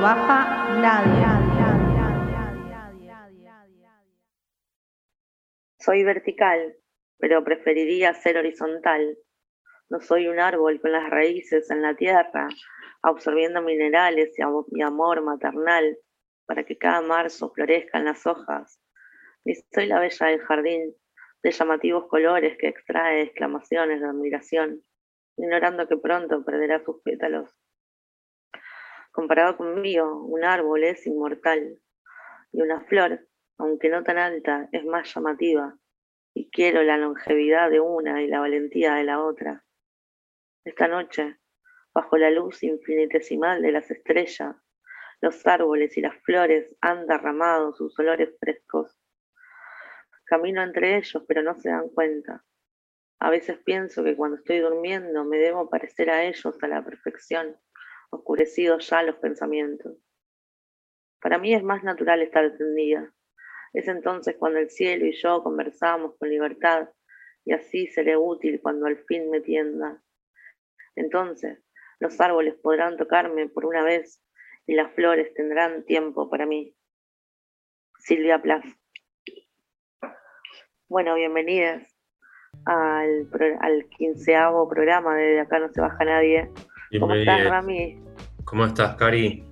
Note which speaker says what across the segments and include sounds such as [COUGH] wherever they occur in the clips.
Speaker 1: baja nadie.
Speaker 2: Soy vertical, pero preferiría ser horizontal. No soy un árbol con las raíces en la tierra, absorbiendo minerales y amor maternal para que cada marzo florezcan las hojas. Ni soy la bella del jardín, de llamativos colores que extrae exclamaciones de admiración, ignorando que pronto perderá sus pétalos. Comparado conmigo, un árbol es inmortal y una flor, aunque no tan alta, es más llamativa y quiero la longevidad de una y la valentía de la otra. Esta noche, bajo la luz infinitesimal de las estrellas, los árboles y las flores han derramado sus olores frescos. Camino entre ellos, pero no se dan cuenta. A veces pienso que cuando estoy durmiendo me debo parecer a ellos a la perfección, oscurecidos ya los pensamientos. Para mí es más natural estar tendida. Es entonces cuando el cielo y yo conversamos con libertad y así seré útil cuando al fin me tienda. Entonces los árboles podrán tocarme por una vez y las flores tendrán tiempo para mí. Silvia Plath. Bueno, bienvenidas al, al quinceavo programa de, Acá no se baja nadie. ¿Cómo estás, Rami?
Speaker 3: ¿Cómo estás, Cari?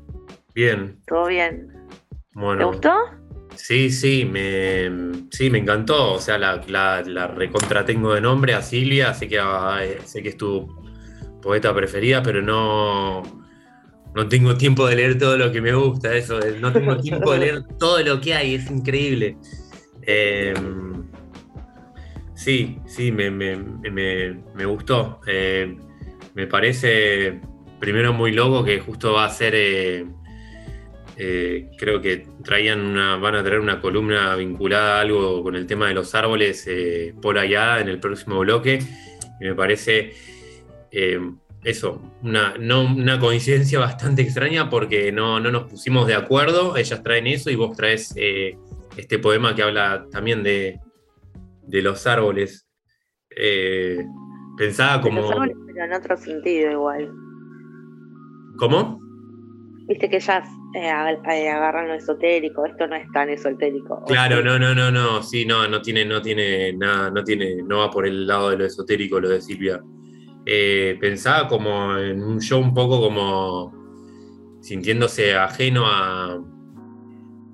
Speaker 3: Bien.
Speaker 2: ¿Todo bien? ¿Te gustó?
Speaker 3: Sí, sí, me, sí, me encantó. O sea, la, la, recontratengo de nombre a Silvia, sé que, sé que es tu poeta preferida, pero no, no tengo tiempo de leer todo lo que me gusta, eso, no tengo tiempo de leer [LAUGHS] todo lo que hay, es increíble. Em, Sí, sí, me, gustó. Eh, me parece primero muy loco que justo va a ser, eh, eh, creo que traían una, van a traer una columna vinculada a algo con el tema de los árboles por allá en el próximo bloque. Y me parece eso, una, coincidencia [LAUGHS] bastante extraña porque no, no, nos pusimos de acuerdo. Ellas traen eso y vos traes este poema que habla también de, de los árboles. Eh, pensaba como.
Speaker 2: pero en otro sentido igual.
Speaker 3: ¿Cómo?
Speaker 2: Viste que ellas eh, eh, agarran lo esotérico, esto no es tan esotérico.
Speaker 3: Claro, no, no, no, no, sí, no, no tiene, no tiene nada, no tiene, no va por el lado de lo esotérico lo de Silvia. pensaba como en un show un poco como sintiéndose ajeno a,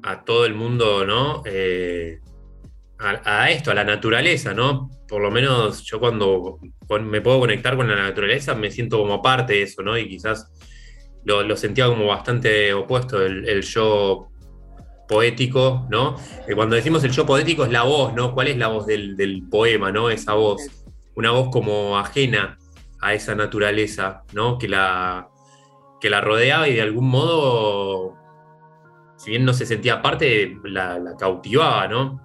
Speaker 3: a todo el mundo, ¿no? A, esto, a la naturaleza, ¿no? Por lo menos yo cuando, me puedo conectar con la naturaleza me siento como parte de eso, ¿no? Y quizás lo, sentía como bastante opuesto, el, yo poético, ¿no? Eh, cuando decimos el yo poético es la voz, ¿no? ¿Cuál es la voz del, poema, ¿no? Esa voz, una voz como ajena a esa naturaleza, ¿no? Que la, que la rodeaba y de algún modo, si bien no se sentía parte, la cautivaba, ¿no?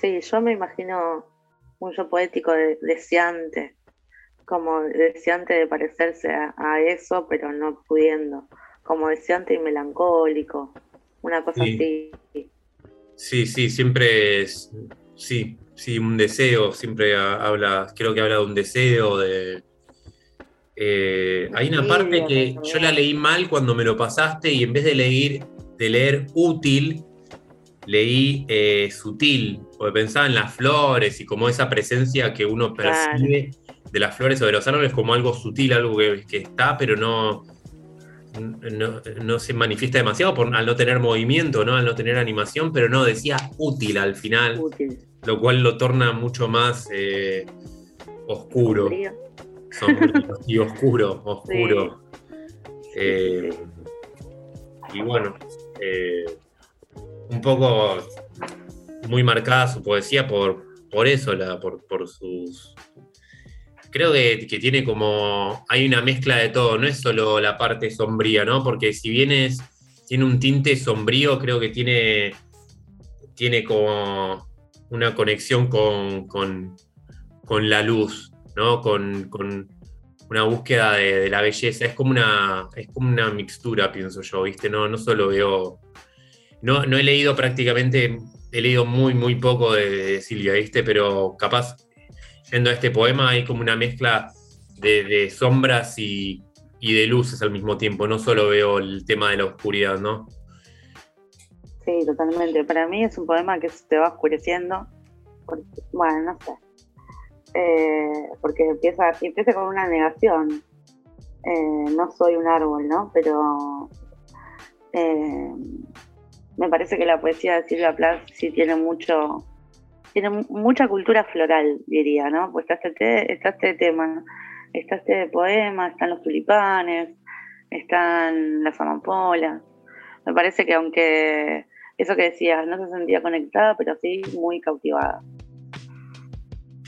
Speaker 2: Sí, yo me imagino un yo poético deseante, como deseante de parecerse a, eso, pero no pudiendo, como deseante y melancólico, una cosa así.
Speaker 3: Sí, sí, siempre es, sí, sí, un deseo, siempre habla, creo que habla de un deseo, de... Eh, hay una parte que yo la leí mal cuando me lo pasaste y en vez de leer, de leer útil, leí eh, sutil, porque pensaba en las flores y como esa presencia que uno percibe de las flores o de los árboles como algo sutil, algo que, está, pero no, no, se manifiesta demasiado por, al no tener movimiento, ¿no? al no tener animación, pero no, decía útil al final, lo cual lo torna mucho más eh, oscuro. y oscuro, oscuro. Eh, y bueno, un poco muy marcada su poesía por, por eso, la, por, por sus... Creo que, tiene como... Hay una mezcla de todo, no es solo la parte sombría, ¿no? Porque si bien es, tiene un tinte sombrío, creo que tiene, tiene como una conexión con, con, la luz, ¿no? Con, una búsqueda de, la belleza. Es como una, es una mixtura, pienso yo, ¿viste? No, no solo veo no, he leído prácticamente, he leído muy, muy poco de, Silvia, ¿viste? Pero capaz, yendo a este poema, hay como una mezcla de, sombras y, y de luces al mismo tiempo, no solo veo el tema de la oscuridad, ¿no?
Speaker 2: Sí, totalmente. Para mí es un poema que se va oscureciendo. bueno, no sé. Eh, porque empieza, empieza con una negación. Eh, no soy un árbol, ¿no? Pero eh, me parece que la poesía de Silvia Plath sí tiene mucho, tiene mucha cultura floral, diría, ¿no? Pues está este, está este tema, está este poema, están los tulipanes, están las amapolas. Me parece que aunque eso que decías, no se sentía conectada, pero sí muy cautivada.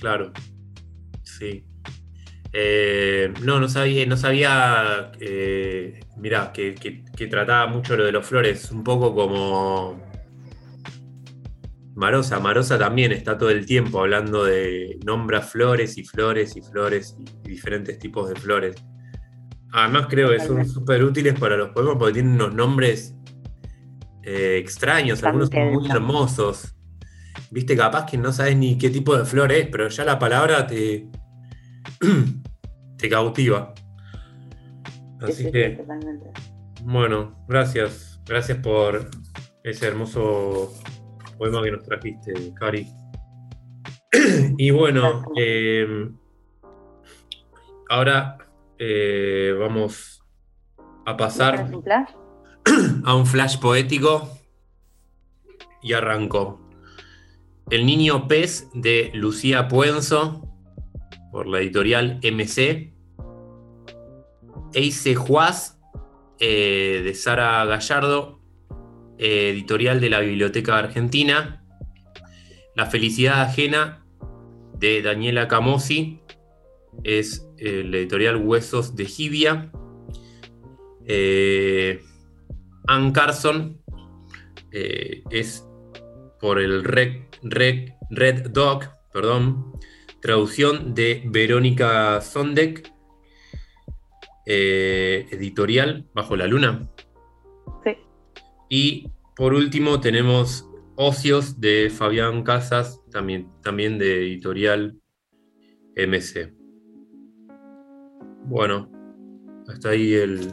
Speaker 3: Claro, sí. Eh, no, no sabía, no sabía eh, mirá, que, trataba mucho lo de los flores, un poco como Marosa. Marosa también está todo el tiempo hablando de nombra flores y flores y flores y diferentes tipos de flores. Además creo que son súper útiles para los poemas porque tienen unos nombres eh, extraños, algunos son muy hermosos. Viste, capaz que no sabes ni qué tipo de flor es, pero ya la palabra te, [CLEARS THROAT] te cautiva. Así que, bueno, gracias. Gracias por ese hermoso poema que nos trajiste, Cari. [CLEARS THROAT] y bueno, eh, ahora eh, vamos a pasar [CLEARS THROAT] a un flash poético y arrancó. El niño pez de Lucía Puenzo por la editorial MC. Eise Juaz eh, de Sara Gallardo, eh, editorial de la Biblioteca Argentina. La felicidad ajena de Daniela Camosi es el editorial Huesos de Gibia. Eh, Ann Carson es por el Red, Red Dog, perdón, traducción de Verónica Sondek eh, editorial Bajo la Luna.
Speaker 2: Sí.
Speaker 3: Y por último tenemos Ocios de Fabián Casas, también, también de editorial MC. Bueno, hasta ahí el,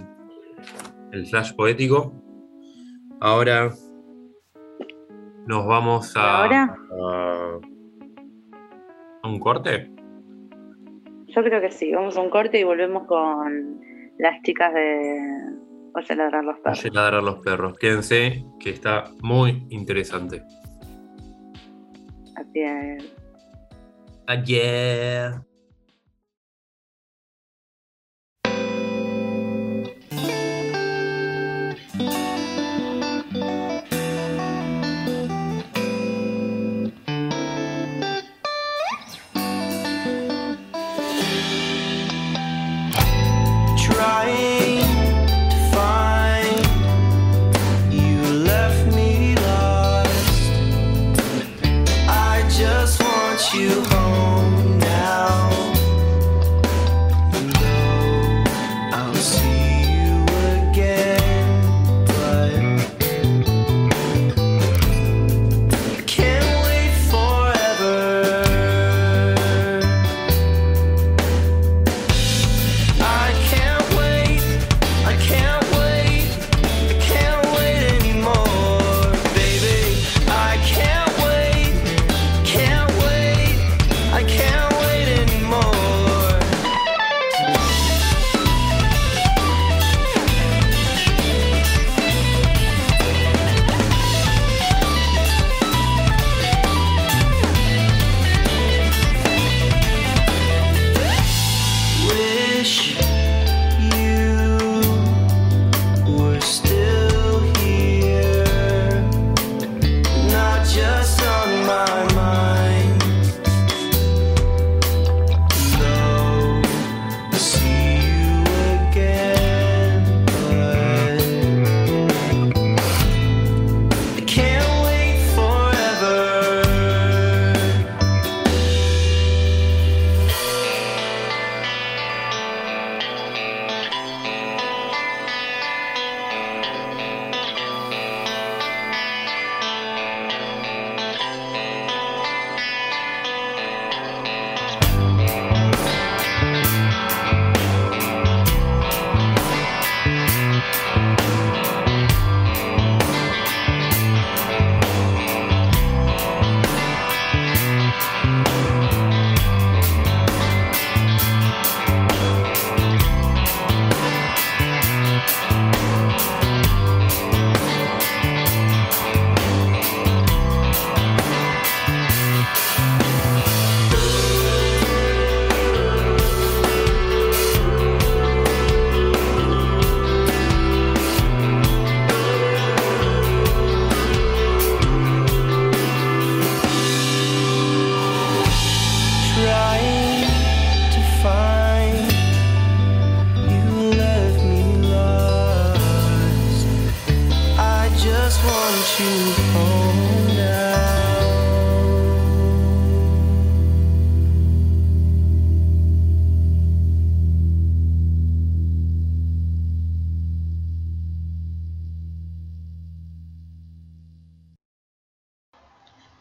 Speaker 3: el flash poético. Ahora nos vamos a,
Speaker 2: a,
Speaker 3: a un corte.
Speaker 2: Yo creo que sí, vamos a un corte y volvemos con las chicas de Oye ladrar los perros.
Speaker 3: Oye ladrar los perros. Quédense, que está muy interesante.
Speaker 2: Así es.
Speaker 3: Ayer.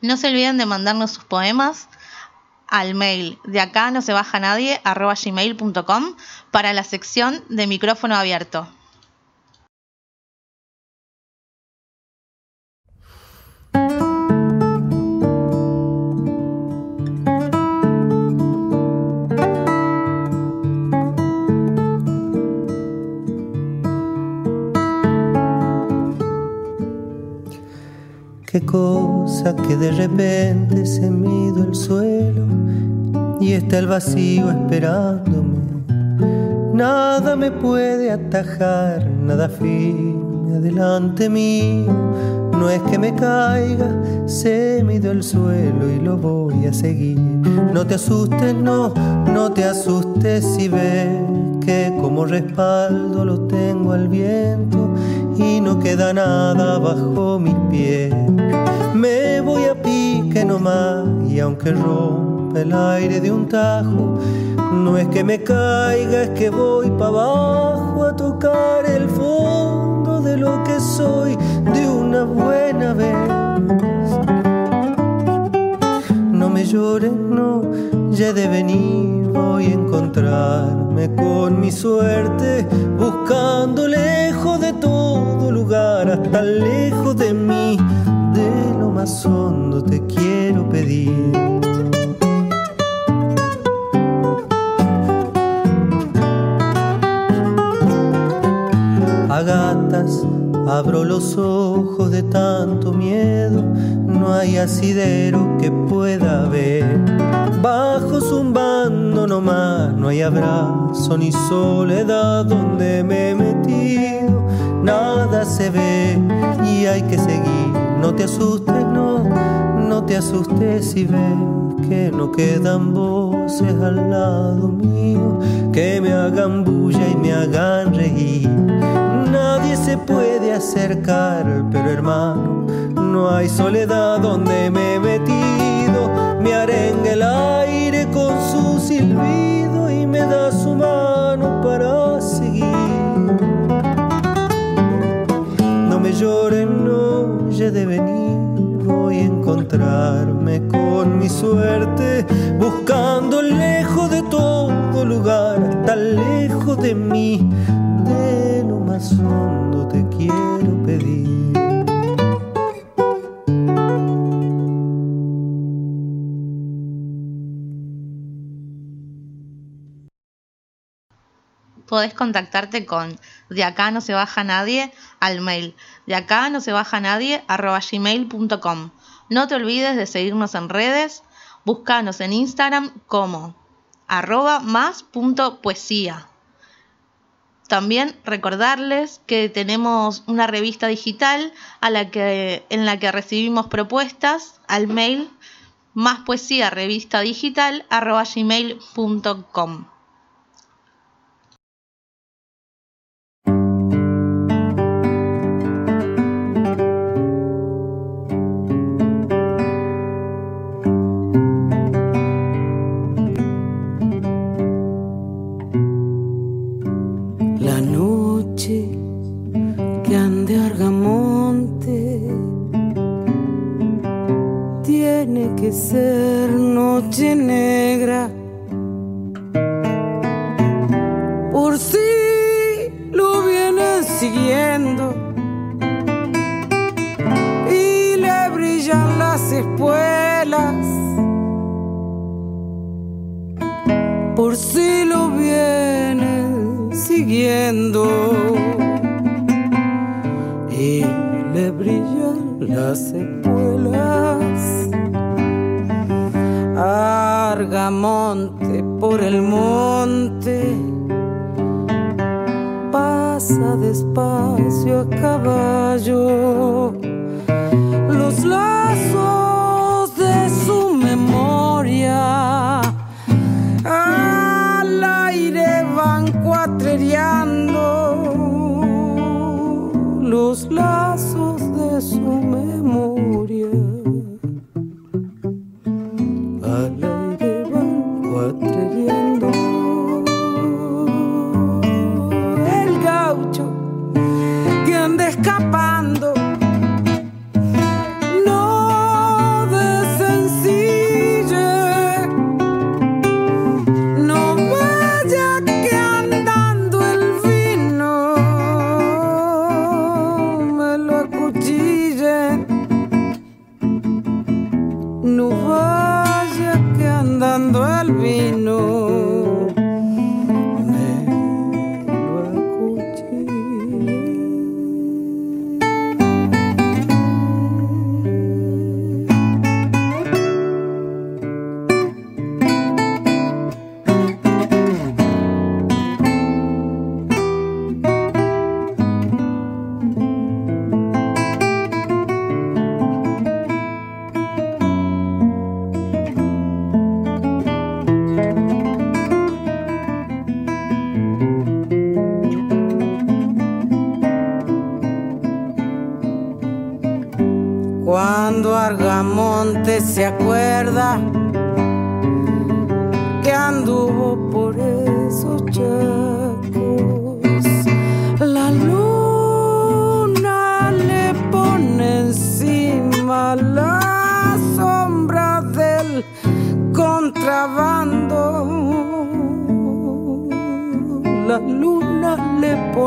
Speaker 1: No se olviden de mandarnos sus poemas al mail de acá no se baja nadie arroba gmail.com para la sección de micrófono abierto.
Speaker 4: Que de repente se mido el suelo y está el vacío esperándome. Nada me puede atajar, nada firme adelante mío. No es que me caiga, se mido el suelo y lo voy a seguir. No te asustes, no, no te asustes si ves que como respaldo lo tengo al viento y no queda nada bajo mis pies. Me voy a pique nomás y aunque rompe el aire de un tajo, no es que me caiga, es que voy para abajo a tocar el fondo de lo que soy de una buena vez. No me llores, no, ya de venir voy a encontrarme con mi suerte, buscando lejos de todo lugar, hasta lejos más hondo te quiero pedir. A gatas abro los ojos de tanto miedo, no hay asidero que pueda ver. Bajo zumbando nomás, no hay abrazo ni soledad donde me he metido. Nada se ve y hay que seguir. No te asustes, no, te asustes si ves que no quedan voces al lado mío que me hagan bulla y me hagan reír. Nadie se puede acercar, pero hermano, no hay soledad donde me he metido. Me arenga el aire con su silbido y me da su mano para seguir. No me lloren, no, ya de venir. Voy a encontrarme con mi suerte, buscando lejos de todo lugar, tan lejos de mí, de lo más hondo te quiero pedir.
Speaker 1: Podés contactarte con de acá no se baja nadie al mail de acá no se baja nadie arroba gmail.com. No te olvides de seguirnos en redes, búscanos en Instagram como arroba más punto poesía. También recordarles que tenemos una revista digital a la que, en la que recibimos propuestas al mail más poesía revista digital arroba gmail.com.
Speaker 5: noche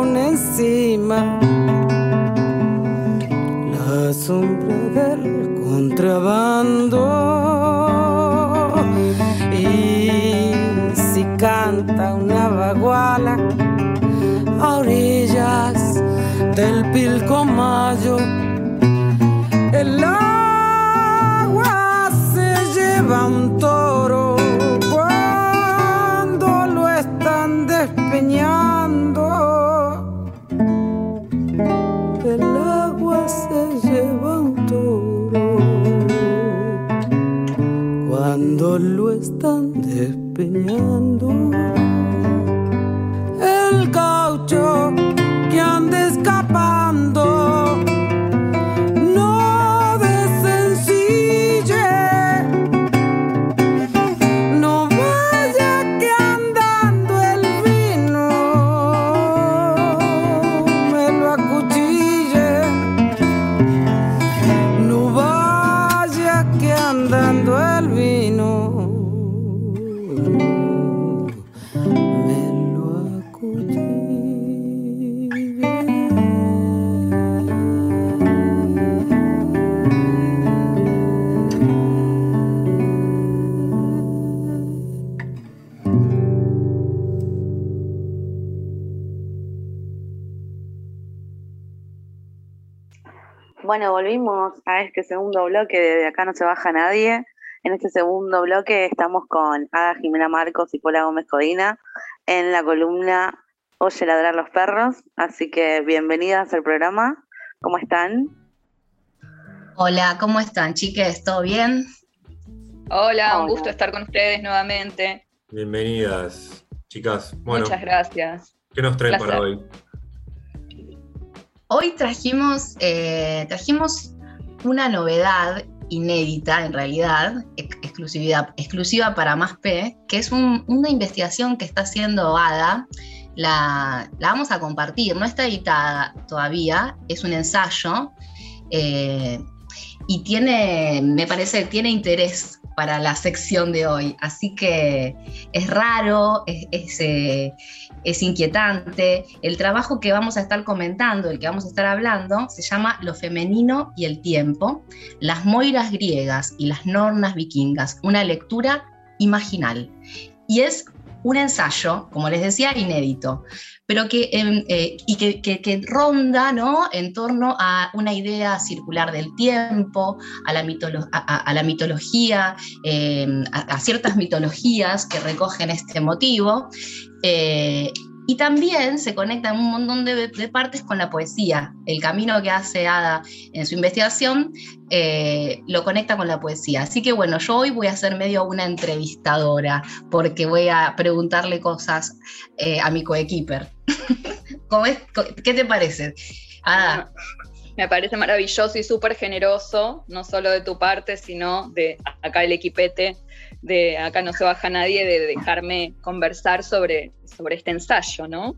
Speaker 5: encima la sombra del contrabando. Y si canta una baguala a orillas del Pilcomayo, el agua se lleva
Speaker 2: Bueno, volvimos a este segundo bloque de, de Acá no se baja nadie. En este segundo bloque estamos con Ada Jimena Marcos y Paula Gómez Codina en la columna Oye ladrar los perros. Así que bienvenidas al programa. ¿Cómo están?
Speaker 6: Hola, ¿cómo están, chiques? ¿Todo bien?
Speaker 7: Hola, un gusto estar con ustedes nuevamente.
Speaker 3: Bienvenidas, chicas. Bueno,
Speaker 7: Muchas gracias.
Speaker 3: ¿qué nos traen
Speaker 7: Placer.
Speaker 3: para hoy?
Speaker 6: Hoy trajimos, eh, trajimos una novedad inédita, en realidad, ex- exclusividad, exclusiva para Más P, que es un- una investigación que está haciendo ADA. La, la vamos a compartir, no está editada todavía, es un ensayo eh, y tiene, me parece, tiene interés para la sección de hoy. Así que es raro, es, eh, es inquietante. El trabajo que vamos a estar comentando, el que vamos a estar hablando, se llama Lo femenino y el tiempo, las moiras griegas y las nornas vikingas, una lectura imaginal. Y es un ensayo, como les decía, inédito, pero que, em, eh, y que, que- ronda ¿no? en torno a una idea circular del tiempo, a la, mitolo- a- la mitología, em, a, a ciertas mitologías que recogen este motivo. Y también se conecta en un montón de, partes con la poesía. El camino que hace Ada en su investigación eh, lo conecta con la poesía. Así que bueno, yo hoy voy a ser medio una entrevistadora porque voy a preguntarle cosas eh, a mi coequiper. [LAUGHS] ¿Qué te parece? Ada,
Speaker 7: Me parece maravilloso y súper generoso, no solo de tu parte, sino de acá el equipete, de acá no se baja nadie, de dejarme conversar sobre, sobre este ensayo, ¿no?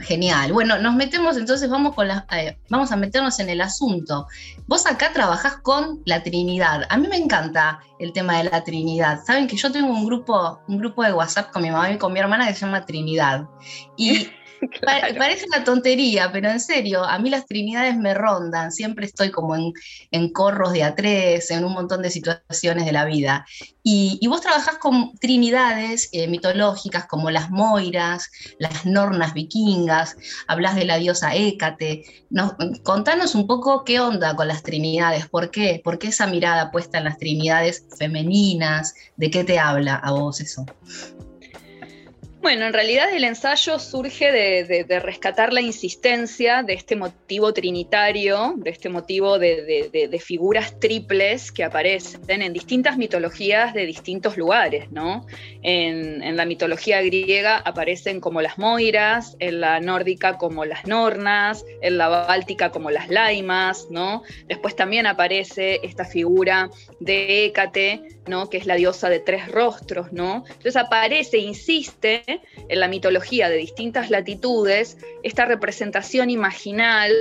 Speaker 6: Genial. Bueno, nos metemos entonces, vamos, con la, eh, vamos a meternos en el asunto. Vos acá trabajás con la Trinidad. A mí me encanta el tema de la Trinidad. Saben que yo tengo un grupo, un grupo de WhatsApp con mi mamá y con mi hermana que se llama Trinidad. Y [LAUGHS] [LAUGHS] Parece una tontería, pero en serio, a mí las trinidades me rondan, siempre estoy como en, en corros de a tres, en un montón de situaciones de la vida. Y, y vos trabajás con trinidades eh, mitológicas como las moiras, las nornas vikingas, hablas de la diosa Hécate. Nos- contanos un poco qué onda con las trinidades, por qué, por qué esa mirada puesta en las trinidades femeninas, de qué te habla a vos eso.
Speaker 7: Bueno, en realidad el ensayo surge de, rescatar la insistencia de este motivo trinitario, de este motivo de, figuras triples que aparecen en distintas mitologías de distintos lugares, ¿no? En, la mitología griega aparecen como las moiras, en la nórdica como las nornas, en la báltica como las laimas, ¿no? Después también aparece esta figura de Hécate, ¿no? Que es la diosa de tres rostros, ¿no? Entonces aparece, insiste en la mitología de distintas latitudes esta representación imaginal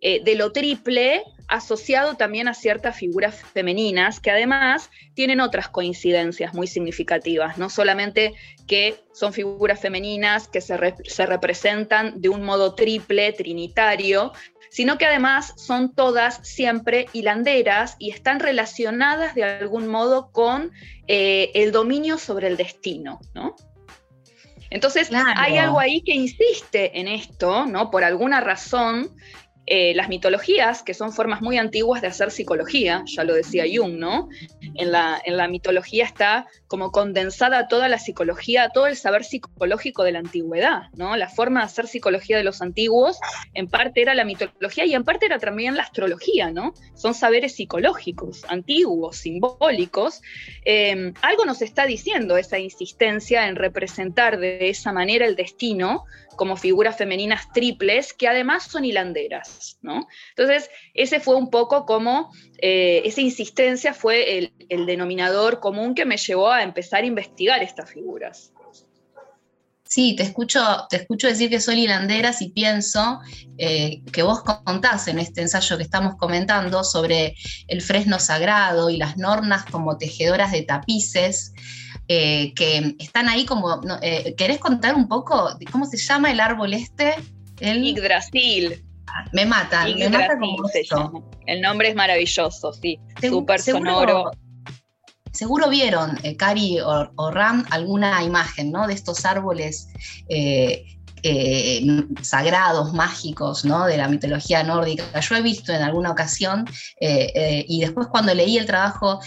Speaker 7: eh, de lo triple asociado también a ciertas figuras femeninas que además tienen otras coincidencias muy significativas, no solamente que son figuras femeninas que se, se representan de un modo triple, trinitario, sino que además son todas siempre hilanderas y están relacionadas de algún modo con eh, el dominio sobre el destino, ¿no? Entonces, hay algo ahí que insiste en esto, ¿no? Por alguna razón, eh, las mitologías, que son formas muy antiguas de hacer psicología, ya lo decía Jung, ¿no? En la, en la mitología está como condensada toda la psicología, todo el saber psicológico de la antigüedad, ¿no? La forma de hacer psicología de los antiguos, en parte era la mitología y en parte era también la astrología, ¿no? Son saberes psicológicos, antiguos, simbólicos. Eh, algo nos está diciendo esa insistencia en representar de esa manera el destino como figuras femeninas triples que además son hilanderas, ¿no? Entonces, ese fue un poco como, eh, esa insistencia fue el, denominador común que me llevó a empezar a investigar estas figuras.
Speaker 6: Sí, te escucho, te escucho decir que son hilanderas y pienso eh, que vos contás en este ensayo que estamos comentando sobre el fresno sagrado y las nornas como tejedoras de tapices. Eh, que están ahí como, eh, ¿querés contar un poco de cómo se llama el árbol este?
Speaker 7: El... Yggdrasil.
Speaker 6: Me mata, me mata
Speaker 7: como El nombre es maravilloso, sí, súper sonoro.
Speaker 6: Seguro vieron, eh, Cari o, Ram, alguna imagen ¿no? de estos árboles eh, sagrados, mágicos, ¿no? De la mitología nórdica. Yo he visto en alguna ocasión, eh, eh, y después cuando leí el trabajo,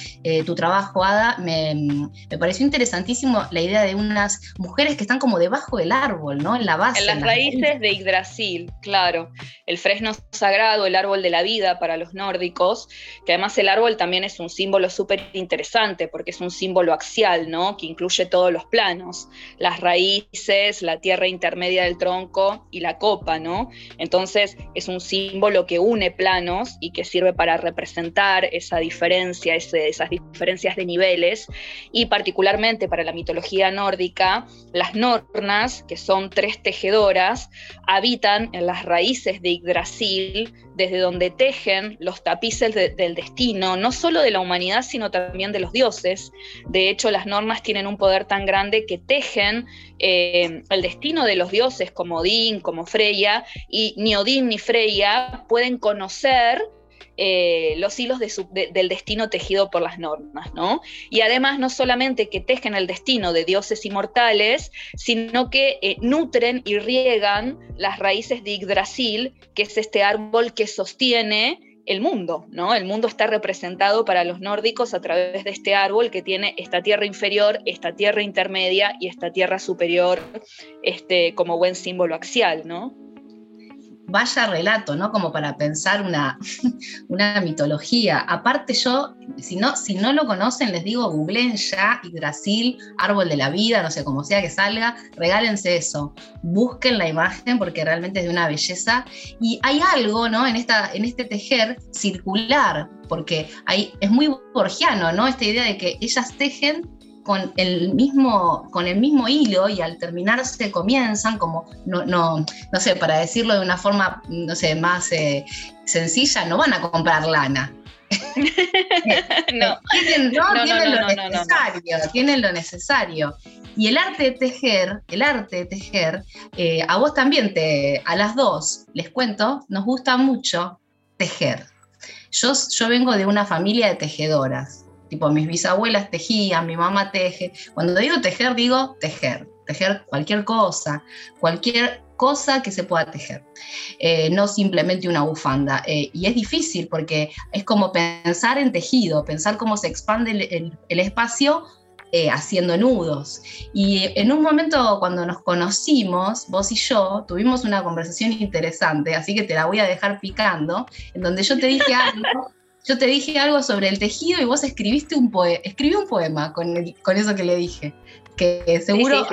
Speaker 6: tu trabajo, Ada, me, me, pareció interesantísimo la idea de unas mujeres que están como debajo del árbol, ¿no? En la base.
Speaker 7: En las raíces de Yggdrasil, claro. El fresno sagrado, el árbol de la vida para los nórdicos, que además el árbol también es un símbolo súper interesante, porque es un símbolo axial, ¿no? Que incluye todos los planos, las raíces, la tierra intermedia del tronco y la copa, ¿no? Entonces es un símbolo que une planos y que sirve para representar esa diferencia, esas diferencias de niveles y particularmente para la mitología nórdica, las nornas, que son tres tejedoras, habitan en las raíces de Yggdrasil, desde donde tejen los tapices del destino, no solo de la humanidad, sino también de los dioses. De hecho, las normas tienen un poder tan grande que tejen eh, el destino de los dioses como Odín, como Freya, y ni Odín ni Freya pueden conocer eh, los hilos del destino tejido por las normas, ¿no? Y además no solamente que tejen el destino de dioses inmortales, sino que eh, nutren y riegan las raíces de Yggdrasil, que es este árbol que sostiene el mundo, ¿no? El mundo está representado para los nórdicos a través de este árbol que tiene esta tierra inferior, esta tierra intermedia y esta tierra superior, este, como buen símbolo axial, ¿no?
Speaker 6: Vaya relato, ¿no? Como para pensar una, [LAUGHS] una mitología. Aparte yo, si no, si no lo conocen, les digo, googleen ya Brasil, árbol de la vida, no sé, como sea que salga, regálense eso. Busquen la imagen porque realmente es de una belleza. Y hay algo, ¿no? En, esta, en este tejer circular, porque hay, es muy borgiano, ¿no? Esta idea de que ellas tejen con el mismo, con el mismo hilo y al terminarse comienzan como, no, no, no sé, para decirlo de una forma, no sé, más eh, sencilla, no van a comprar lana. [LAUGHS] no. Tienen, tienen lo necesario, tienen lo necesario. Y el arte de tejer, el arte de tejer, eh, a vos también te, a las dos, les cuento, nos gusta mucho tejer. Yo, yo vengo de una familia de tejedoras Tipo, mis bisabuelas tejían, mi mamá teje. Cuando digo tejer, digo tejer. Tejer cualquier cosa, cualquier cosa que se pueda tejer, eh, no simplemente una bufanda. Eh, y es difícil porque es como pensar en tejido, pensar cómo se expande el, espacio eh, haciendo nudos. Y en un momento cuando nos conocimos, vos y yo, tuvimos una conversación interesante, así que te la voy a dejar picando, en donde yo te dije [LAUGHS] algo, yo te dije algo sobre el tejido y vos escribiste un poema, escribí un poema con, con eso que le dije, que seguro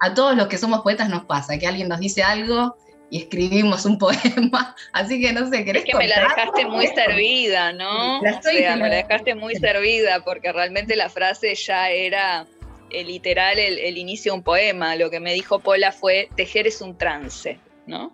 Speaker 6: A, todos los que somos poetas nos pasa, que alguien nos dice algo y escribimos un [LAUGHS] poema. Así que no sé, ¿querés
Speaker 7: Es que me la dejaste muy servida, ¿no? La estoy me la dejaste muy servida porque realmente la frase ya era el literal el, el, inicio de un poema. Lo que me dijo Pola fue, tejer es un trance, ¿no?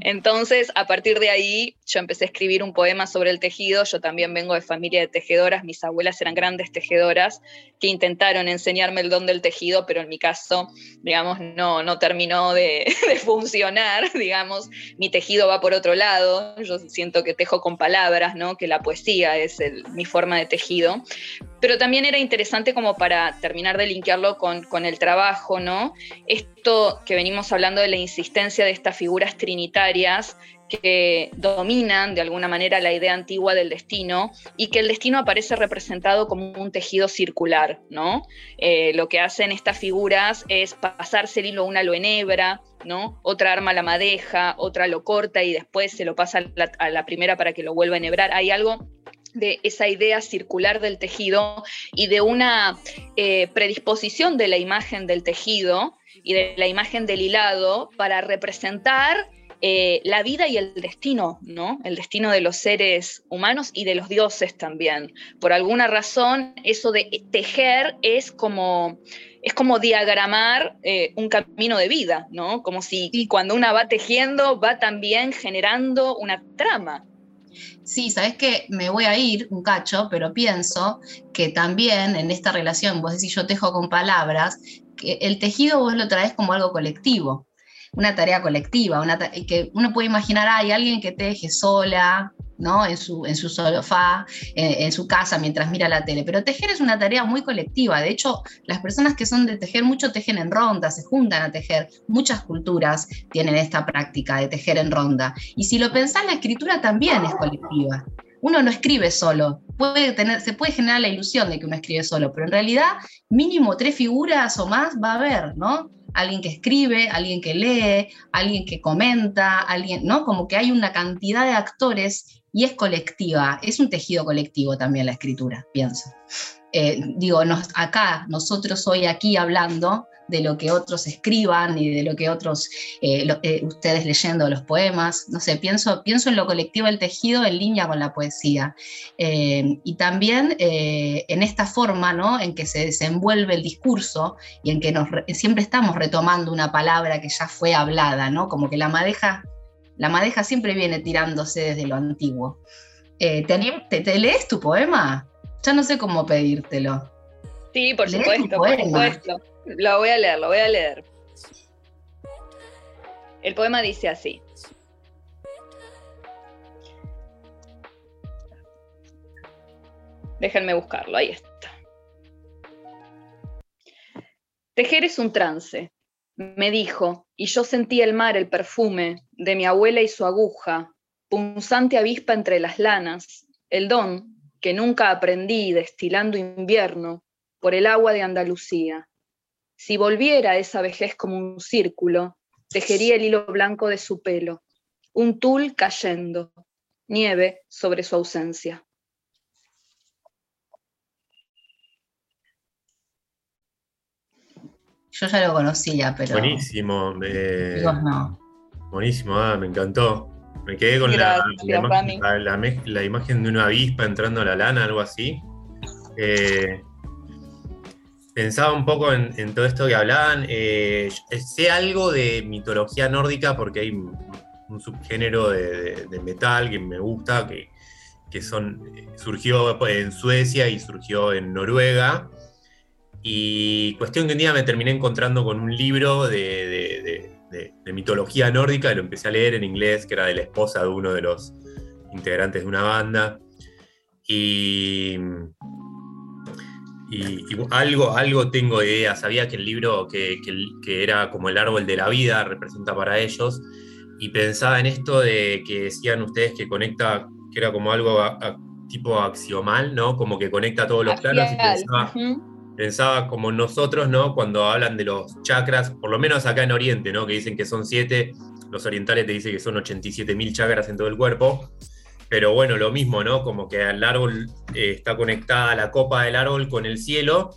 Speaker 7: Entonces, a partir de ahí, yo empecé a escribir un poema sobre el tejido. Yo también vengo de familia de tejedoras, mis abuelas eran grandes tejedoras que intentaron enseñarme el don del tejido, pero en mi caso, digamos, no, no terminó de, [LAUGHS] funcionar, [LAUGHS] digamos, mi tejido va por otro lado. Yo siento que tejo con palabras, ¿no? Que la poesía es mi forma de tejido. Pero también era interesante como para terminar de linkearlo con, con el trabajo, ¿no? Esto que venimos hablando de la insistencia de estas figuras trinitarias que dominan de alguna manera la idea antigua del destino y que el destino aparece representado como un tejido circular, ¿no? Eh, lo que hacen estas figuras es pasarse el hilo una lo enhebra, ¿no? Otra arma la madeja, otra lo corta y después se lo pasa a la, primera para que lo vuelva a enhebrar. Hay algo de esa idea circular del tejido y de una eh, predisposición de la imagen del tejido y de la imagen del hilado para representar eh, la vida y el destino, ¿no? El destino de los seres humanos y de los dioses también. Por alguna razón, eso de tejer es como, es como diagramar eh, un camino de vida, ¿no? Como si cuando una va tejiendo va también generando una trama.
Speaker 6: Sí, sabes que me voy a ir un cacho, pero pienso que también en esta relación, vos decís yo tejo con palabras, que el tejido vos lo traes como algo colectivo una tarea colectiva, una que uno puede imaginar, hay alguien que teje sola, ¿no? En su, en su sofá, en, su casa, mientras mira la tele. Pero tejer es una tarea muy colectiva. De hecho, las personas que son de tejer mucho tejen en ronda, se juntan a tejer. Muchas culturas tienen esta práctica de tejer en ronda. Y si lo pensás, la escritura también es colectiva. Uno no escribe solo, puede tener, se puede generar la ilusión de que uno escribe solo, pero en realidad mínimo tres figuras o más va a haber, ¿no? alguien que escribe, alguien que lee, alguien que comenta, alguien, ¿no? Como que hay una cantidad de actores y es colectiva, es un tejido colectivo también la escritura, pienso. Eh, digo, acá, nosotros hoy aquí hablando, de lo que otros escriban y de lo que otros, eh, eh, ustedes leyendo los poemas, no sé, pienso, pienso en lo colectivo del tejido en línea con la poesía. Eh, y también en esta forma, ¿no? En que se desenvuelve el discurso y en que nos, siempre estamos retomando una palabra que ya fue hablada, ¿no? Como que la madeja, la madeja siempre viene tirándose desde lo antiguo. ¿te, te, lees tu poema? Ya no sé cómo pedírtelo.
Speaker 7: Sí, por supuesto, por supuesto. Lo voy a leer, lo voy a leer. El poema dice así. Déjenme buscarlo, ahí está. Tejer es un trance, me dijo, y yo sentí el mar, el perfume de mi abuela y su aguja, punzante avispa entre las lanas, el don que nunca aprendí destilando invierno por el agua de Andalucía. Si volviera esa vejez como un círculo, tejería el hilo blanco de su pelo, un tul cayendo, nieve sobre su ausencia.
Speaker 6: Yo ya lo conocía, pero.
Speaker 3: Buenísimo. Buenísimo, ah, me encantó. Me quedé con la, imagen, de una avispa entrando a la lana, algo así. Eh, pensaba un poco en, todo esto que hablaban. Eh, sé algo de mitología nórdica porque hay un, subgénero de, metal que me gusta, que, son, surgió en Suecia y surgió en Noruega. Y cuestión que un día me terminé encontrando con un libro de, de mitología nórdica, lo empecé a leer en inglés, que era de la esposa de uno de los integrantes de una banda. Y y, algo, algo tengo de idea. Sabía que el libro, que, era como el árbol de la vida, representa para ellos. Y pensaba en esto de que decían ustedes que conecta, que era como algo tipo axiomal, ¿no? Como que conecta todos los planos. Y pensaba, pensaba como nosotros, ¿no? Cuando hablan de los chakras, por lo menos acá en Oriente, ¿no? Que dicen que son siete, los orientales te dicen que son 87 mil chakras en todo el cuerpo. Pero bueno, lo mismo, ¿no? Como que el árbol eh, está conectada la copa del árbol con el cielo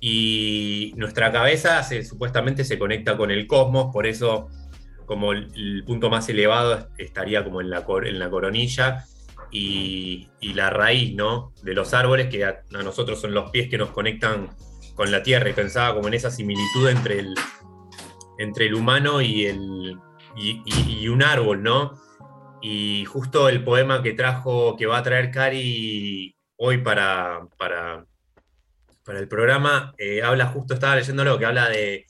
Speaker 3: y nuestra cabeza supuestamente se conecta con el cosmos, por eso como el, punto más elevado estaría como en la, en la coronilla y, la raíz ¿no? de los árboles, que a, nosotros son los pies que nos conectan con la tierra, y pensaba como en esa similitud entre el, entre el humano y, el, y, un árbol, ¿no? Y justo el poema que trajo, que va a traer Cari hoy para, para, para el programa, eh, habla justo, estaba leyéndolo, que habla de,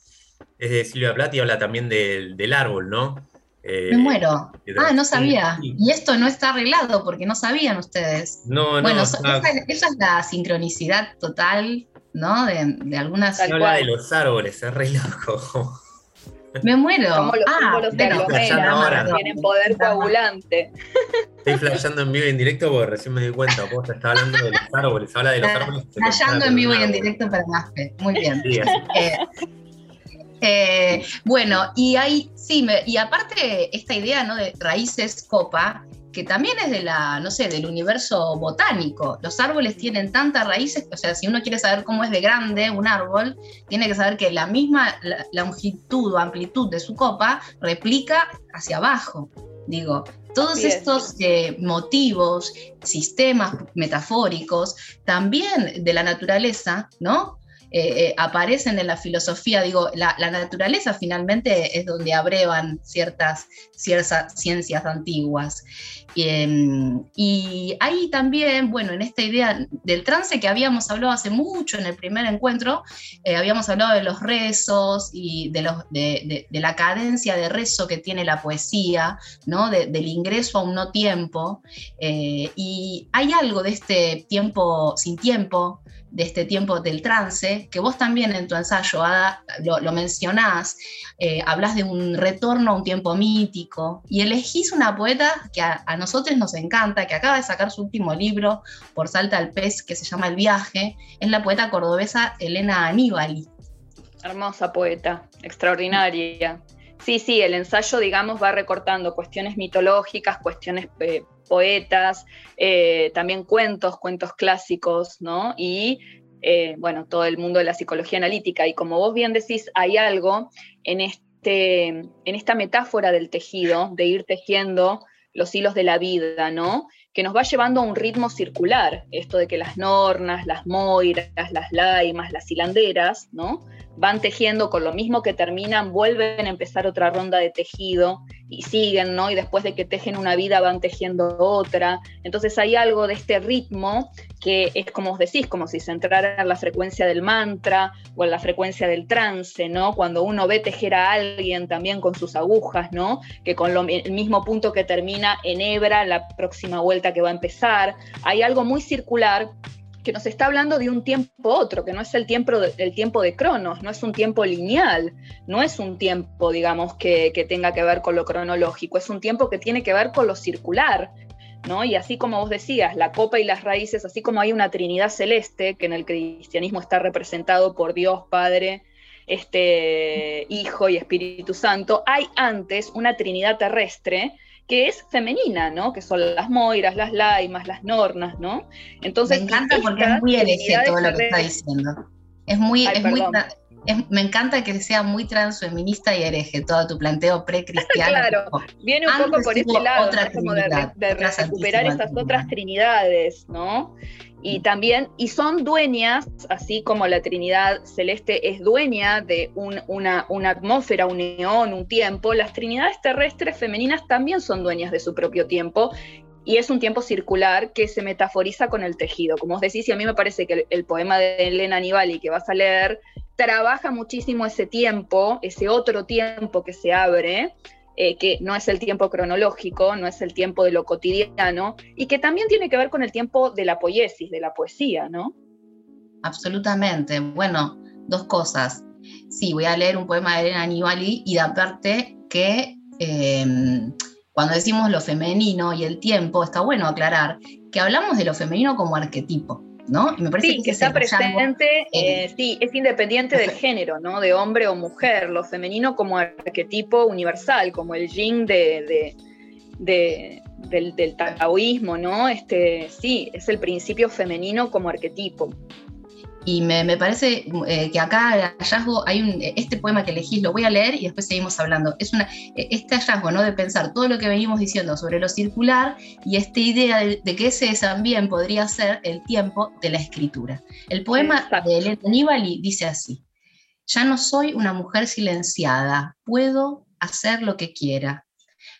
Speaker 3: es de Silvia Plath y habla también del, del árbol, ¿no?
Speaker 6: Eh, Me muero. Ah, no sabía. Y esto no está arreglado porque no sabían ustedes.
Speaker 3: No, no.
Speaker 6: Bueno, esa, es la sincronicidad total, ¿no? De, de algunas.
Speaker 3: Habla de los árboles, es re loco. [LAUGHS]
Speaker 6: Me muero.
Speaker 7: Como los ah, los tienen poder coagulante.
Speaker 3: Estoy flasheando en vivo y en directo porque recién me di cuenta. Vos está hablando de los árboles, habla de los árboles.
Speaker 6: Flasheando en vivo y en directo para más Muy bien. Eh, eh, bueno, y hay, sí, y aparte esta idea ¿no? de raíces copa, que también es de la, no sé, del universo botánico. Los árboles tienen tantas raíces, o sea, si uno quiere saber cómo es de grande un árbol, tiene que saber que la misma longitud o amplitud de su copa replica hacia abajo. Digo, todos estos eh, motivos, sistemas metafóricos, también de la naturaleza, ¿no? Eh, eh, aparecen en la filosofía, digo, la, naturaleza finalmente es donde abrevan ciertas, ciertas ciencias antiguas. Em, y ahí también, bueno, en esta idea del trance que habíamos hablado hace mucho en el primer encuentro, eh, habíamos hablado de los rezos y de, la cadencia de rezo que tiene la poesía, ¿no? del ingreso a un no tiempo. y hay algo de este tiempo sin tiempo, de este tiempo del trance, que vos también en tu ensayo lo, mencionás, eh, hablas de un retorno a un tiempo mítico y elegís una poeta que a, nosotros nos encanta, que acaba de sacar su último libro por Salta al Pez, que se llama El viaje, es la poeta cordobesa Elena Aníbali.
Speaker 7: Hermosa poeta, extraordinaria. Sí, sí, el ensayo, digamos, va recortando cuestiones mitológicas, cuestiones eh, poetas, eh, también cuentos, cuentos clásicos, ¿no? Y eh, bueno, todo el mundo de la psicología analítica. Y como vos bien decís, hay algo en, este, en esta metáfora del tejido, de ir tejiendo los hilos de la vida, ¿no? Que nos va llevando a un ritmo circular, esto de que las nornas, las moiras, las laimas, las hilanderas, ¿no? Van tejiendo con lo mismo que terminan, vuelven a empezar otra ronda de tejido y siguen, ¿no? Y después de que tejen una vida van tejiendo otra. Entonces hay algo de este ritmo que es como os decís, como si se entrara en la frecuencia del mantra o en la frecuencia del trance, ¿no? Cuando uno ve tejer a alguien también con sus agujas, ¿no? Que con el mismo punto que termina en hebra, la próxima vuelta que va a empezar. Hay algo muy circular que nos está hablando de un tiempo otro, que no es el tiempo de, el tiempo de Cronos, no es un tiempo lineal, no es un tiempo, digamos, que, tenga que ver con lo cronológico, es un tiempo que tiene que ver con lo circular, ¿no? Y así como vos decías, la copa y las raíces, así como hay una Trinidad celeste, que en el cristianismo está representado por Dios Padre, este Hijo y Espíritu Santo, hay antes una Trinidad terrestre que es femenina, ¿no? Que son las moiras, las laimas, las nornas, ¿no?
Speaker 6: Entonces, me encanta porque es muy hereje todo lo que está diciendo. Es muy, es muy me encanta que sea muy transfeminista y hereje todo tu planteo precristiano. [LAUGHS]
Speaker 7: claro, viene un poco por ese lado, como de, recuperar esas otras trinidades, ¿no? Y también, y son dueñas, así como la Trinidad Celeste es dueña de una, una, atmósfera, un neón, un tiempo, las Trinidades terrestres femeninas también son dueñas de su propio tiempo. Y es un tiempo circular que se metaforiza con el tejido. Como os decís, y a mí me parece que el, poema de Elena Anibali que vas a leer trabaja muchísimo ese tiempo, ese otro tiempo que se abre, eh, que no es el tiempo cronológico, no es el tiempo de lo cotidiano, y que también tiene que ver con el tiempo de la poiesis, de la poesía, ¿no?
Speaker 6: Absolutamente. Bueno, dos cosas. Sí, voy a leer un poema de Elena Anibali y de aparte que em, cuando decimos lo femenino y el tiempo, está bueno aclarar que hablamos de lo femenino como arquetipo, ¿no?
Speaker 7: me parece sí, que, está presente, eh, sí, es independiente del género, ¿no? De hombre o mujer, lo femenino como arquetipo universal, como el yin de, del, del, taoísmo, ¿no? Este, sí, es el principio femenino como arquetipo.
Speaker 6: Y me, parece eh, que acá el hallazgo, hay un, este poema que elegís, lo voy a leer y después seguimos hablando. Es una, este hallazgo, ¿no? De pensar todo lo que venimos diciendo sobre lo circular y esta idea de, que ese también podría ser el tiempo de la escritura. El poema de Elena Nibali dice así: Ya no soy una mujer silenciada, puedo hacer lo que quiera.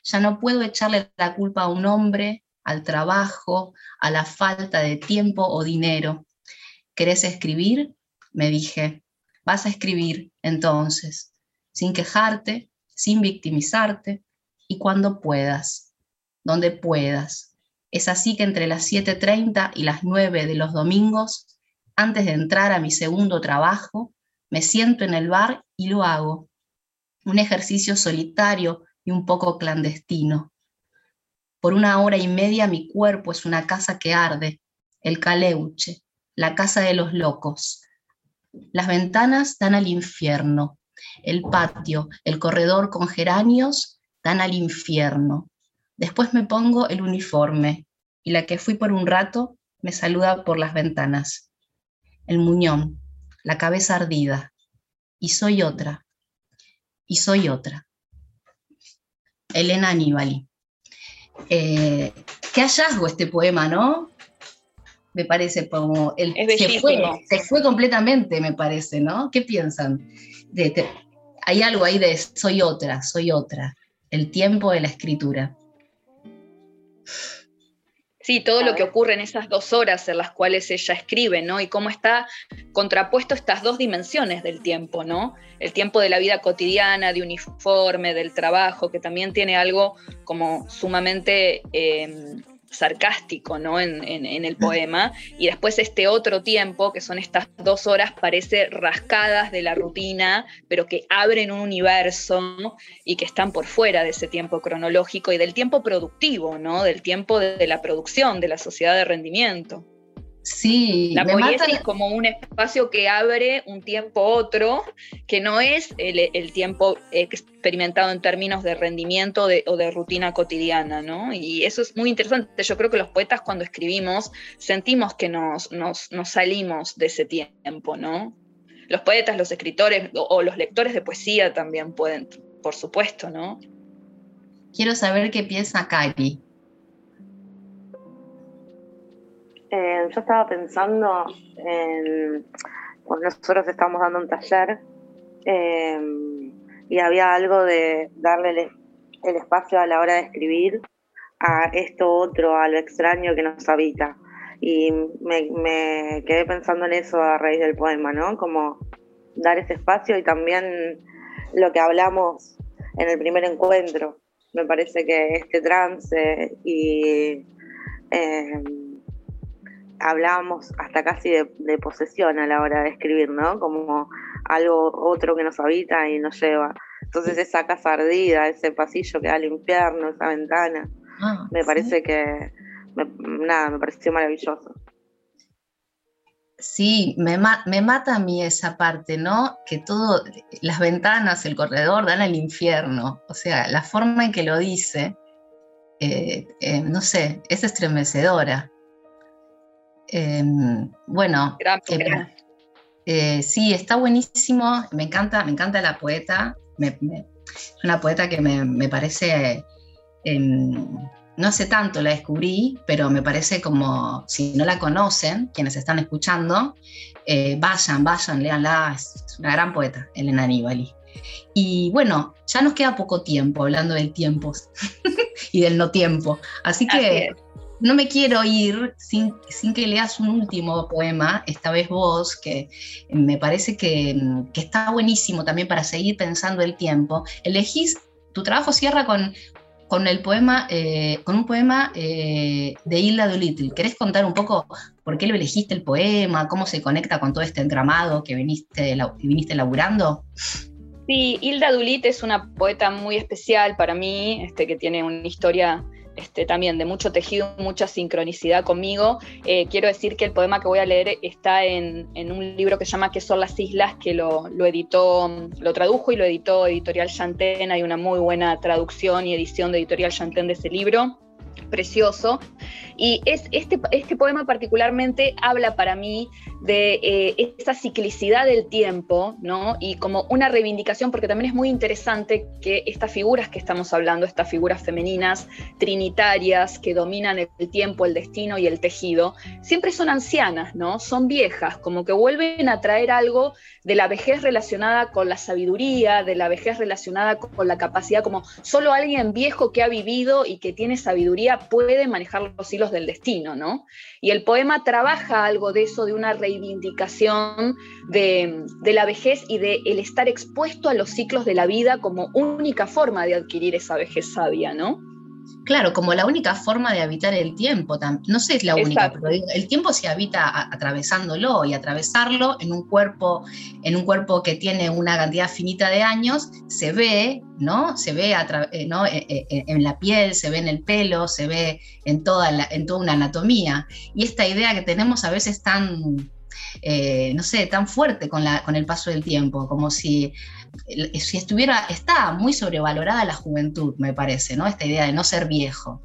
Speaker 6: Ya no puedo echarle la culpa a un hombre, al trabajo, a la falta de tiempo o dinero ¿Querés escribir? Me dije, vas a escribir entonces, sin quejarte, sin victimizarte y cuando puedas, donde puedas. Es así que entre las 7.30 y las 9 de los domingos, antes de entrar a mi segundo trabajo, me siento en el bar y lo hago. Un ejercicio solitario y un poco clandestino. Por una hora y media mi cuerpo es una casa que arde, el caleuche, la casa de los locos. Las ventanas dan al infierno. El patio, el corredor con geranios dan al infierno. Después me pongo el uniforme y la que fui por un rato me saluda por las ventanas. El muñón, la cabeza ardida. Y soy otra. Y soy otra. Elena Aníbali. Eh, qué hallazgo este poema, ¿no? Me parece, como el, se, fue, se fue completamente, me parece, ¿no? ¿Qué piensan? hay algo ahí de soy otra, soy otra, el tiempo de la escritura.
Speaker 7: Sí, todo lo que ocurre en esas dos horas en las cuales ella escribe, ¿no? Y cómo está contrapuesto estas dos dimensiones del tiempo, ¿no? El tiempo de la vida cotidiana, de uniforme, del trabajo, que también tiene algo como sumamente eh, sarcástico ¿no? En, el poema, y después este otro tiempo, que son estas dos horas, parece rascadas de la rutina, pero que abren un universo y que están por fuera de ese tiempo cronológico y del tiempo productivo, ¿no? del tiempo de la producción, de la sociedad de rendimiento.
Speaker 6: Sí,
Speaker 7: la poesía es como un espacio que abre un tiempo otro, que no es el, tiempo experimentado en términos de rendimiento o de rutina cotidiana, ¿no? Y eso es muy interesante. Yo creo que los poetas cuando escribimos sentimos que nos, nos, salimos de ese tiempo, ¿no? Los poetas, los escritores o, los lectores de poesía también pueden, por supuesto, ¿no?
Speaker 6: Quiero saber qué piensa Kari.
Speaker 2: Eh, yo estaba pensando en cuando nosotros estábamos dando un taller eh, y había algo de darle el, espacio a la hora de escribir a esto otro, a lo extraño que nos habita. Y me, quedé pensando en eso a raíz del poema, ¿no? Como dar ese espacio y también lo que hablamos en el primer encuentro. Me parece que este trance y eh, hablábamos hasta casi de, posesión a la hora de escribir, ¿no? Como algo otro que nos habita y nos lleva. Entonces esa casa ardida, ese pasillo que da al infierno, esa ventana, ah, me parece que, nada, me pareció maravilloso.
Speaker 6: Sí, me, me, mata a mí esa parte, ¿no? Que todo, las ventanas, el corredor dan al infierno. O sea, la forma en que lo dice, eh, eh, no sé, es estremecedora. Em, bueno, eh, eh, sí, está buenísimo, me encanta, me encanta la poeta, es una poeta que me, parece, em, no hace tanto la descubrí, pero me parece como, si no la conocen, quienes están escuchando, eh, vayan, vayan, léanla, es una gran poeta, Elena Aníbali. Y bueno, ya nos queda poco tiempo hablando del tiempo [LAUGHS] y del no tiempo, así que no me quiero ir sin, que leas un último poema, esta vez vos, que me parece que, está buenísimo también para seguir pensando el tiempo. Elegís, tu trabajo cierra con, con el poema, eh, con un poema eh, de Hilda Doolittle. ¿Querés contar un poco por qué lo elegiste el poema? ¿Cómo se conecta con todo este entramado que viniste, que viniste laburando?
Speaker 7: Sí, Hilda Dulit es una poeta muy especial para mí, este, que tiene una historia este, también de mucho tejido, mucha sincronicidad conmigo. Eh, quiero decir que el poema que voy a leer está en, un libro que se llama ¿Qué son las islas? que lo, lo, editó, lo tradujo y lo editó Editorial Chantén. Hay una muy buena traducción y edición de Editorial Chantén de ese libro precioso. Y es, este, este poema particularmente habla para mí de eh, esa ciclicidad del tiempo, ¿no? Y como una reivindicación, porque también es muy interesante que estas figuras que estamos hablando, estas figuras femeninas, trinitarias, que dominan el tiempo, el destino y el tejido, siempre son ancianas, ¿no? Son viejas, como que vuelven a traer algo de la vejez relacionada con la sabiduría, de la vejez relacionada con la capacidad, como solo alguien viejo que ha vivido y que tiene sabiduría puede manejar los hilos del destino, ¿no? Y el poema trabaja algo de eso, de una reivindicación de, la vejez y de el estar expuesto a los ciclos de la vida como única forma de adquirir esa vejez sabia, ¿no?
Speaker 6: Claro, como la única forma de habitar el tiempo, no sé si es la única, pero el tiempo se habita atravesándolo y atravesarlo en un cuerpo, en un cuerpo que tiene una cantidad finita de años, se ve, ¿no? Se ve eh, ¿no? Eh, eh, en la piel, se ve en el pelo, se ve en toda, en toda una anatomía. Y esta idea que tenemos a veces tan, no sé, tan fuerte con, la, con el paso del tiempo, como si si estuviera, está muy sobrevalorada la juventud, me parece, ¿no? Esta idea de no ser viejo.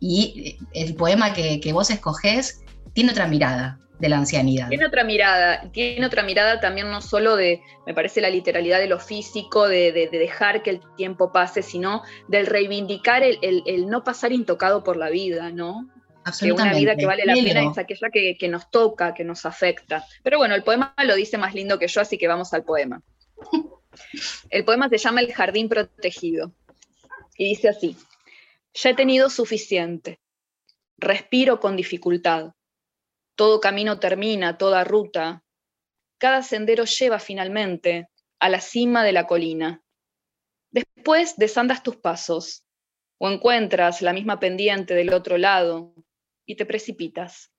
Speaker 6: Y el poema que, vos escogés tiene otra mirada de la ancianidad.
Speaker 7: Tiene otra mirada, tiene otra mirada también no solo de, me parece, la literalidad de lo físico, de, dejar que el tiempo pase, sino del reivindicar el, no pasar intocado por la vida, ¿no? Que una vida que vale la pena es aquella que, que nos toca, que nos afecta. Pero bueno, el poema lo dice más lindo que yo, así que vamos al poema. [LAUGHS] El poema se llama El jardín protegido. Y dice así, ya he tenido suficiente, respiro con dificultad, todo camino termina, toda ruta, cada sendero lleva finalmente a la cima de la colina. Después desandas tus pasos o encuentras la misma pendiente del otro lado y te precipitas.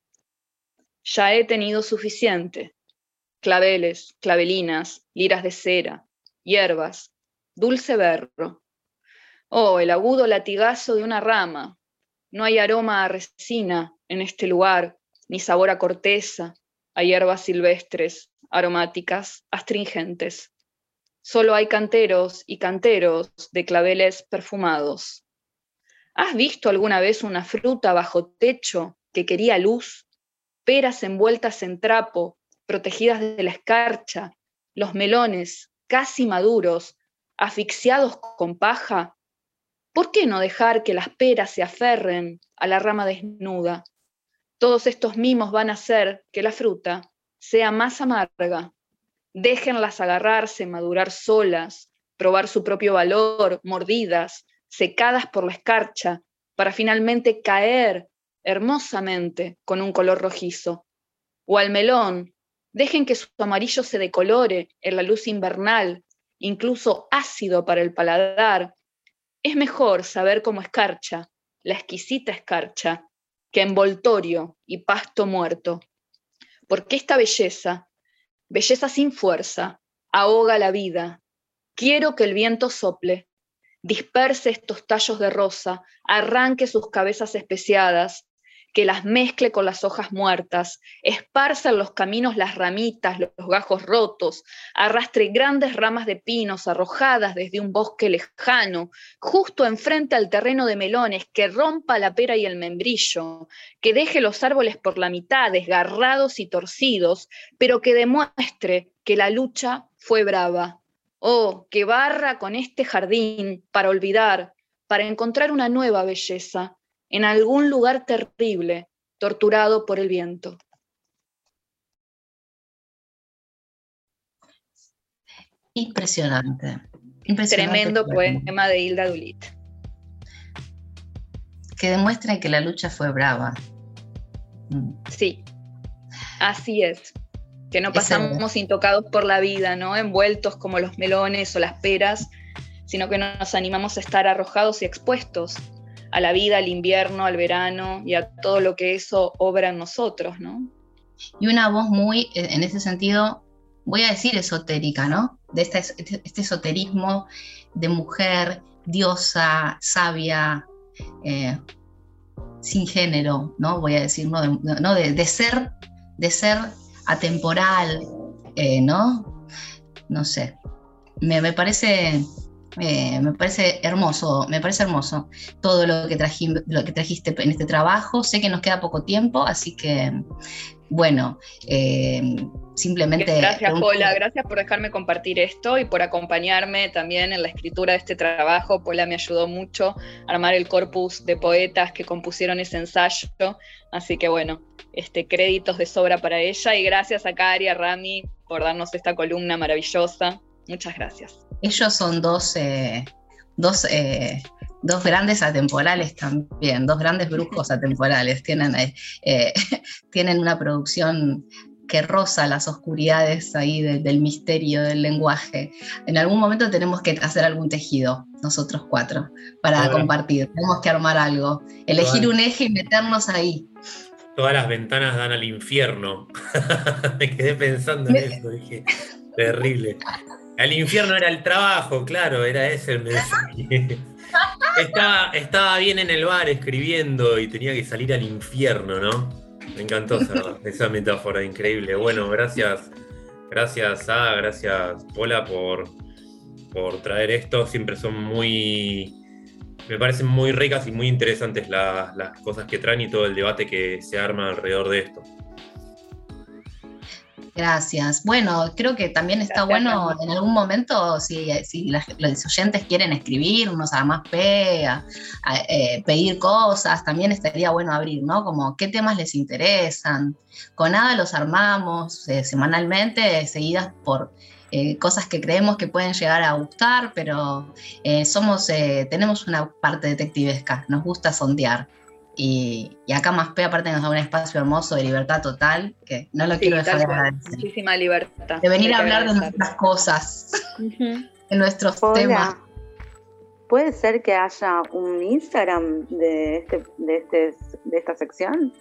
Speaker 7: Ya he tenido suficiente. Claveles, clavelinas, liras de cera, hierbas, dulce berro. Oh, el agudo latigazo de una rama. No hay aroma a resina en este lugar, ni sabor a corteza, a hierbas silvestres, aromáticas, astringentes. Solo hay canteros y canteros de claveles perfumados. ¿Has visto alguna vez una fruta bajo techo que quería luz? Peras envueltas en trapo, protegidas de la escarcha, los melones casi maduros, asfixiados con paja, ¿por qué no dejar que las peras se aferren a la rama desnuda? Todos estos mimos van a hacer que la fruta sea más amarga. Déjenlas agarrarse, madurar solas, probar su propio valor, mordidas, secadas por la escarcha, para finalmente caer hermosamente con un color rojizo. O al melón, Dejen que su amarillo se decolore en la luz invernal, incluso ácido para el paladar. Es mejor saber cómo escarcha, la exquisita escarcha, que envoltorio y pasto muerto. Porque esta belleza, belleza sin fuerza, ahoga la vida. Quiero que el viento sople, disperse estos tallos de rosa, arranque sus cabezas especiadas, que las mezcle con las hojas muertas, esparza en los caminos las ramitas, los gajos rotos, arrastre grandes ramas de pinos arrojadas desde un bosque lejano, justo enfrente al terreno de melones, que rompa la pera y el membrillo, que deje los árboles por la mitad, desgarrados y torcidos, pero que demuestre que la lucha fue brava. Oh, que barra con este jardín para olvidar, para encontrar una nueva belleza, en algún lugar terrible, torturado por el viento.
Speaker 6: Impresionante.
Speaker 7: Tremendo poema de Hilda Dulit.
Speaker 6: Que demuestra que la lucha fue brava.
Speaker 7: Mm. Sí, así es. Que no pasamos intocados por la vida, ¿no? Envueltos como los melones o las peras, sino que nos animamos a estar arrojados y expuestos a la vida, al invierno, al verano y a todo lo que eso obra en nosotros, ¿no?
Speaker 6: Y una voz muy, eh, en ese sentido, voy a decir esotérica, ¿no? De este, este, esoterismo de mujer, diosa, sabia, eh, sin género, ¿no? Voy a decir, no, de, ser, de ser atemporal, eh, ¿no? No sé. Me, me parece eh, me parece hermoso, me parece hermoso todo lo que, lo que trajiste en este trabajo. Sé que nos queda poco tiempo, así que, bueno, eh, simplemente...
Speaker 7: Gracias, Pola, gracias por dejarme compartir esto y por acompañarme también en la escritura de este trabajo. Pola me ayudó mucho a armar el corpus de poetas que compusieron ese ensayo, así que, bueno, este, créditos de sobra para ella y gracias a Cari, a Rami por darnos esta columna maravillosa. Muchas gracias.
Speaker 6: Ellos son dos, eh, eh, dos, grandes atemporales también, dos grandes brujos atemporales. Tienen, eh, [LAUGHS] tienen una producción que roza las oscuridades ahí del misterio del lenguaje. En algún momento tenemos que hacer algún tejido, nosotros cuatro, para compartir. Tenemos que armar algo, elegir un eje y meternos ahí.
Speaker 3: Todas las ventanas dan al infierno. [LAUGHS] Me quedé pensando en eso, dije, terrible. El infierno era el trabajo, claro, era ese el mensaje. [LAUGHS] Estaba, estaba bien en el bar escribiendo y tenía que salir al infierno, ¿no? Me encantó esa, metáfora, increíble. Bueno, gracias, gracias a, gracias Pola por, por traer esto. Siempre son muy, me parecen muy ricas y muy interesantes las cosas que traen y todo el debate que se arma alrededor de esto.
Speaker 6: Gracias. Bueno, creo que también está bueno en algún momento, si, si los oyentes quieren escribirnos a más P, a, eh, pedir cosas, también estaría bueno abrir, ¿no? Como qué temas les interesan. Con nada los armamos eh, semanalmente, seguidas por eh, cosas que creemos que pueden llegar a gustar, pero somos, tenemos una parte detectivesca, nos gusta sondear. Y, acá más P aparte nos da un espacio hermoso de libertad total, que no lo quiero dejar de agradecer.
Speaker 7: Muchísima libertad.
Speaker 6: De venir a hablar de nuestras cosas, de nuestros temas.
Speaker 2: ¿Puede ser que haya un Instagram de, este, de, este, de esta sección?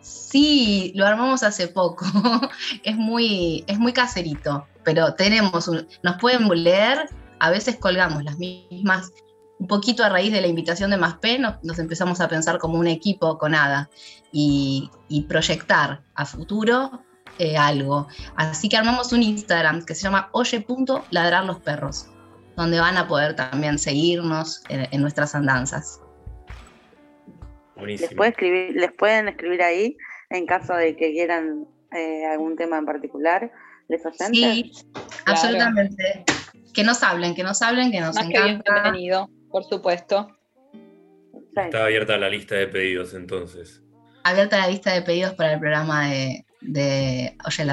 Speaker 6: Sí, lo armamos hace poco. [LAUGHS] es, muy, es muy caserito, pero tenemos un, nos pueden leer, a veces colgamos las mismas un poquito a raíz de la invitación de Más P, nos, empezamos a pensar como un equipo con ADA y, proyectar a futuro eh, algo. Así que armamos un Instagram que se llama oye.ladrar los perros, donde van a poder también seguirnos en, nuestras andanzas.
Speaker 2: Les, puede escribir, les pueden escribir ahí en caso de que quieran eh, algún tema en particular. ¿Les
Speaker 6: Sí, absolutamente. Que nos hablen, que nos hablen, que nos encanta.
Speaker 7: bienvenido por supuesto.
Speaker 3: Está abierta la lista de pedidos entonces.
Speaker 6: Abierta la lista de pedidos para el programa de, oye,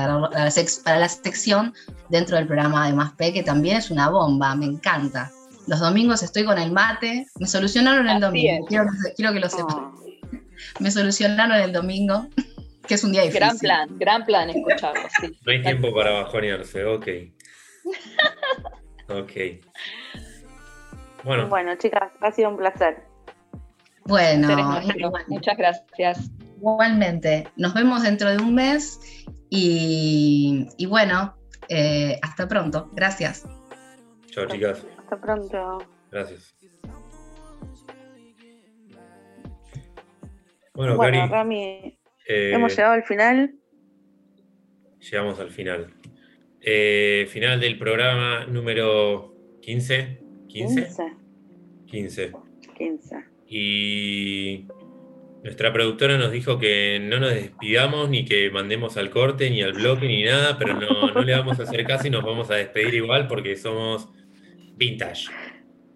Speaker 6: para la sección dentro del programa de Más P, que también es una bomba, me encanta. Los domingos estoy con el mate, me solucionaron el domingo, quiero, que lo sepan. Oh. Me solucionaron el domingo, que es un día difícil.
Speaker 7: Gran plan, gran plan escucharlo,
Speaker 3: No hay tiempo para bajonearse, ok. [LAUGHS] ok.
Speaker 2: Bueno. chicas, ha sido un placer.
Speaker 6: Bueno,
Speaker 7: muchas gracias.
Speaker 6: Igualmente, nos vemos dentro de un mes y, bueno, eh, hasta pronto. Gracias.
Speaker 3: Chao, chicas.
Speaker 2: Hasta pronto.
Speaker 3: Gracias.
Speaker 2: Bueno, Rami, eh, hemos llegado al final.
Speaker 3: Llegamos al final. Eh, final del programa número 15. 15. 15.
Speaker 2: 15.
Speaker 3: Y nuestra productora nos dijo que no nos despidamos ni que mandemos al corte ni al bloque ni nada, pero no, le vamos a hacer caso y nos vamos a despedir igual porque somos vintage.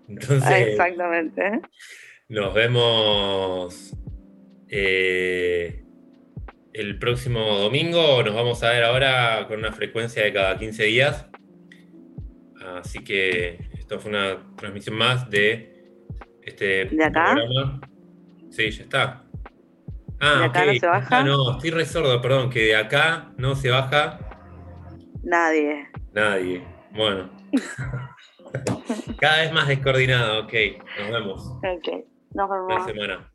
Speaker 3: Entonces,
Speaker 2: Exactamente.
Speaker 3: Nos vemos eh, el próximo domingo. Nos vamos a ver ahora con una frecuencia de cada 15 días. Así que esto fue una transmisión más de este
Speaker 2: ¿De acá? programa.
Speaker 3: Sí, ya está. Ah,
Speaker 2: ¿De acá no se baja?
Speaker 3: Ah, no, estoy re sordo, perdón, que de acá no se baja.
Speaker 2: Nadie.
Speaker 3: Nadie. Bueno. [LAUGHS] Cada vez más descoordinado, ok. Nos vemos.
Speaker 2: Ok. Nos vemos.
Speaker 3: semana.